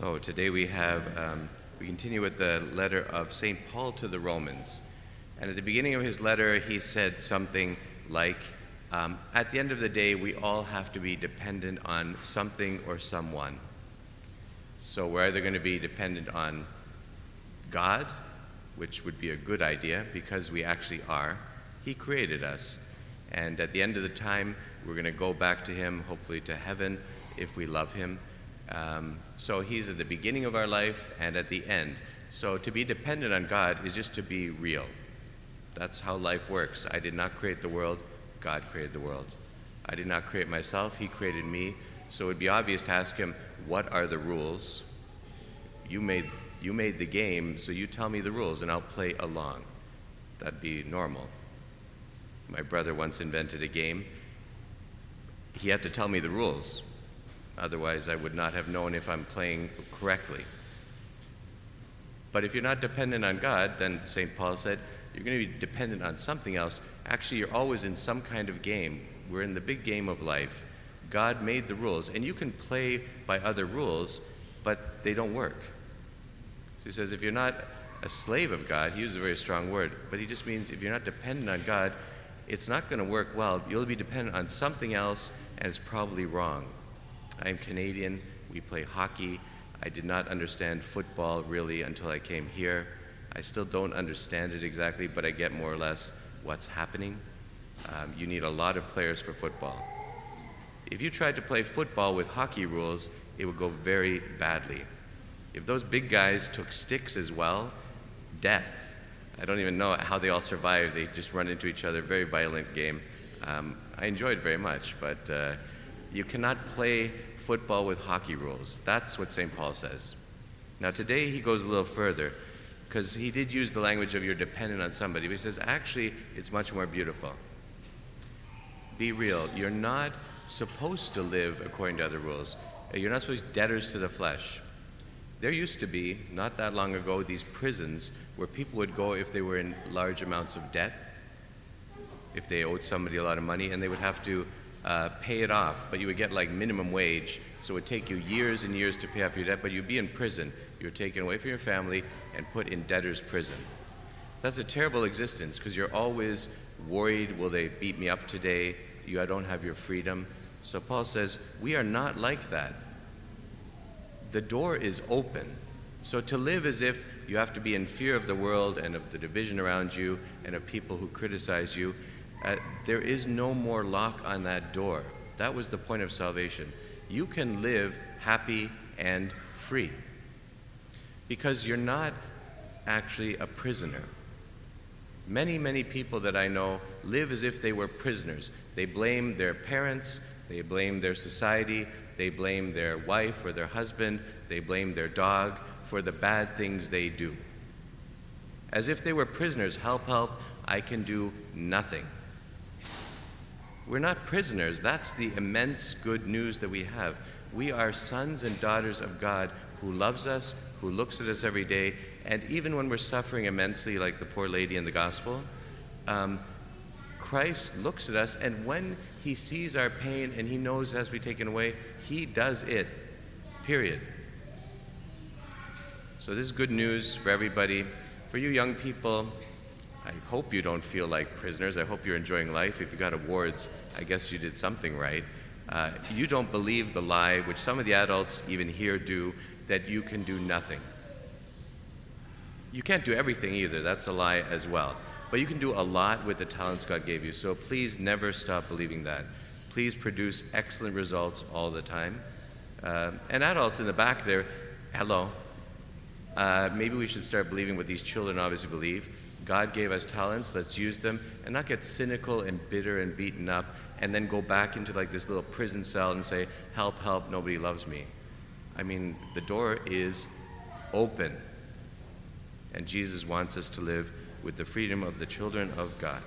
So today we have, um, we continue with the letter of St. Paul to the Romans. And at the beginning of his letter, he said something like, um, At the end of the day, we all have to be dependent on something or someone. So we're either going to be dependent on God, which would be a good idea because we actually are. He created us. And at the end of the time, we're going to go back to Him, hopefully to heaven, if we love Him. Um, so He's at the beginning of our life and at the end. So to be dependent on God is just to be real. That's how life works. I did not create the world, God created the world. I did not create myself, He created me. So it would be obvious to ask Him, What are the rules? You made, you made the game, so you tell me the rules and I'll play along. That'd be normal. My brother once invented a game. He had to tell me the rules. Otherwise, I would not have known if I'm playing correctly. But if you're not dependent on God, then St. Paul said, you're going to be dependent on something else. Actually, you're always in some kind of game. We're in the big game of life. God made the rules, and you can play by other rules, but they don't work. So he says, if you're not a slave of God, he uses a very strong word, but he just means if you're not dependent on God, it's not going to work well. You'll be dependent on something else, and it's probably wrong. I am Canadian. We play hockey. I did not understand football really until I came here. I still don't understand it exactly, but I get more or less what's happening. Um, you need a lot of players for football. If you tried to play football with hockey rules, it would go very badly. If those big guys took sticks as well, death. I don't even know how they all survived. They just run into each other. Very violent game. Um, I enjoyed very much, but uh, you cannot play football with hockey rules. That's what St. Paul says. Now, today he goes a little further because he did use the language of you're dependent on somebody, but he says actually it's much more beautiful. Be real. You're not supposed to live according to other rules. You're not supposed to be debtors to the flesh. There used to be, not that long ago, these prisons where people would go if they were in large amounts of debt, if they owed somebody a lot of money, and they would have to uh, pay it off, but you would get like minimum wage, so it would take you years and years to pay off your debt, but you'd be in prison. You're taken away from your family and put in debtor's prison. That's a terrible existence because you're always worried will they beat me up today? You I don't have your freedom. So Paul says, we are not like that. The door is open. So to live as if you have to be in fear of the world and of the division around you and of people who criticize you, uh, there is no more lock on that door. That was the point of salvation. You can live happy and free because you're not actually a prisoner. Many, many people that I know live as if they were prisoners. They blame their parents, they blame their society, they blame their wife or their husband, they blame their dog for the bad things they do. As if they were prisoners. Help, help, I can do nothing. We're not prisoners. That's the immense good news that we have. We are sons and daughters of God who loves us, who looks at us every day, and even when we're suffering immensely, like the poor lady in the gospel, um, Christ looks at us, and when he sees our pain and he knows it has to be taken away, he does it. Period. So, this is good news for everybody. For you young people, I hope you don't feel like prisoners. I hope you're enjoying life. If you got awards, I guess you did something right. Uh, you don't believe the lie, which some of the adults even here do, that you can do nothing. You can't do everything either. That's a lie as well. But you can do a lot with the talents God gave you. So please never stop believing that. Please produce excellent results all the time. Uh, and adults in the back there, hello. Uh, maybe we should start believing what these children obviously believe God gave us talents, let's use them, and not get cynical and bitter and beaten up, and then go back into like this little prison cell and say, Help, help, nobody loves me. I mean, the door is open. And Jesus wants us to live with the freedom of the children of God.